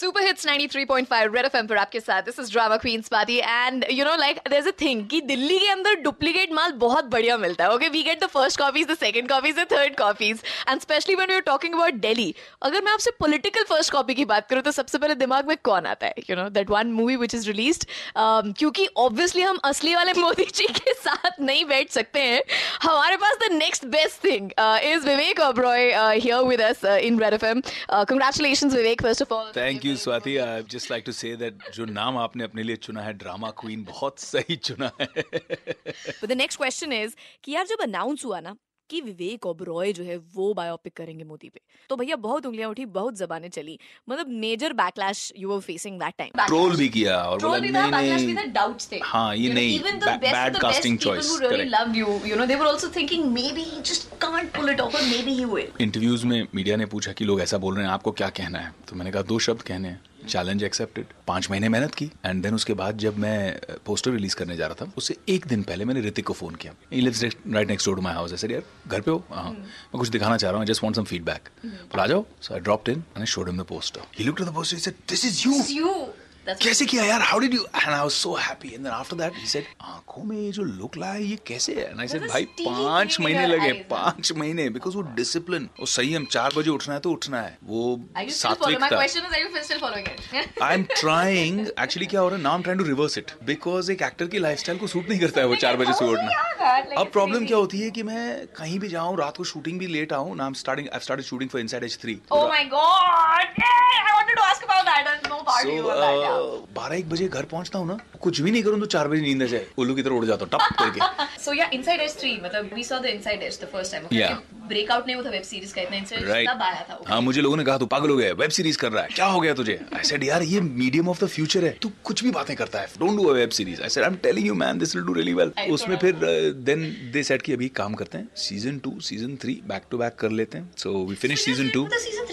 Super hits 93.5 red FM पर आपके साथ। This is drama queens party and you know like there is a thing कि दिल्ली के अंदर डुप्लीकेट माल बहुत बढ़िया मिलता है okay we get the first copies the second copies the third copies and especially when we are talking about Delhi अगर मैं आपसे पॉलिटिकल फ़र्स्ट कॉपी की बात करूँ तो सबसे पहले दिमाग में कौन आता है? You know that one movie which is released क्योंकि ऑब्वियसली हम असली वाले मोदी जी के साथ नहीं बैठ सकते हैं। हमारे पास the next best thing is Vivek Oberoi here with us in Red FM congratulations Vivek first of all thank you Swati I just like to say that जो नाम आपने अपने लिए चुना है ड्रामा क्वीन बहुत सही चुना है। द नेक्स्ट क्वेश्चन इज़ कि यार जब अनाउंस हुआ ना कि विवेक ओबरॉय जो है वो बायोपिक करेंगे मोदी पे। तो भैया बहुत उंगलियाँ उठी बहुत जबाने चली। मतलब major backlash you were facing that time troll भी किया और ट्रोल बोला भी नहीं था बैकलैश भी था डाउट्स थे। हाँ, ये नहीं, even the ba- best bad of the best casting people choice, who really correct. loved you you know they were also thinking maybe he just can't pull it off or maybe he will. Interviews में media ने पूछा कि लोग ऐसा बोल रहे हैं आपको क्या कहना है? तो मैंने कहा दो शब्द कहने हैं। चैलेंज एक्सेप्टेड पाँच महीने मेहनत की एंड देन उसके बाद जब मैं पोस्टर रिलीज़ करने जा रहा था उससे एक दिन पहले मैंने ऋतिक को फ़ोन किया। He lives right next door to my house sir यार घर पे हो? हाँ. मैं कुछ दिखाना चाह रहा हूँ जस्ट वांट सम फीडबैक बोला आ जाओ. So I dropped in and I showed him the poster he looked at the poster he said this is you कैसे किया यार? How did you and I was so happy and then after that he said आँखों में ये जो look ला है ये कैसे है? एंड आई सेड भाई steam पाँच महीने लगे eyes. पाँच महीने बिकॉज़ वो डिसिप्लिन वो सही हम चार बजे उठना है तो उठना है। वो are you still following? My सात्विकता question is are you still following it? I am trying actually क्या हो रहा है? Now I am trying to reverse it because एक एक्टर की लाइफस्टाइल को सूट नहीं करता है वो चार बजे से Oh, उठना। अब प्रॉब्लम क्या होती है कि मैं कहीं भी जाऊँ रात को शूटिंग भी लेट आऊँ ना I am starting I started shooting for Inside H three oh my god बारह एक बजे घर पहुँचता हूँ ना कुछ भी नहीं करूँ तो चार बजे नींद आ जाए उल्लू की तरह उड़ जाता हूँ टप करके So yeah, Inside Edge 3, मतलब we saw the Inside Edge the first time. Okay? Yeah. नहीं हुआ था वेब सीरीज़ का इतना राइट तब आया था. okay? हाँ मुझे लोगों ने कहा तू पागल हो गया वेब सीरीज़ कर रहा है क्या हो गया तुझे आई सेड यार ये मीडियम ऑफ़ द फ्यूचर है तू कुछ भी बातें करता है don't do a web series I said I am telling you man this will do really well उसमें फिर देन दे सेड कि अभी काम करते हैं season two season three back to back कर लेते हैं so we finish season two season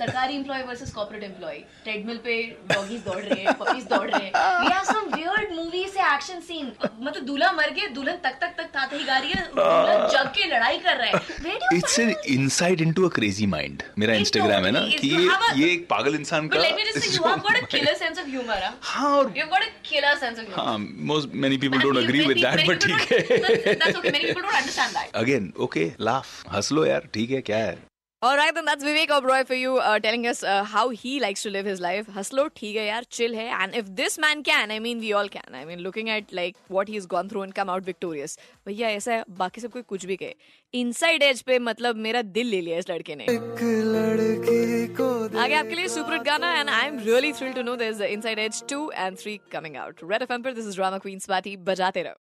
सरकारी employ versus corporate employ treadmill पे डॉगीज दौड़ रहे हैं पपीज दौड़ रहे हैं we have some weird movie से एक्शन सीन मतलब दूल्हा मर गया दुल्हन तक तक तक ताते ही गा रही है दूल्हा जग के लड़ाई कर रहा है it's an insight into a crazy mind मेरा इंस्टाग्राम है ना कि ये ये एक पागल इंसान का just say, you have got a killer sense of humor. Huh? हाँ और You've got a killer sense of humor. हाँ most many people don't many- with that but ठीक है That's okay. Many people don't understand that. Again okay laugh हंस लो यार ठीक है क्या है All right, then that's Vivek Oberoi for you, uh, telling us uh, how he likes to live his life. Hustle, ठीक है यार, chill है. And if this man can, I mean, we all can. I mean, looking at like what he's gone through and come out victorious. भैया ऐसा है, बाकी सब कोई कुछ भी कहे. Inside edge पे मतलब मेरा दिल ले लिया इस लड़के ने. आगे आपके लिए सुपर हिट गाना and I'm really thrilled to know there's the Inside Edge 2 and 3 coming out. Red FM पर this is Drama Queen Swati. बजाते रहो.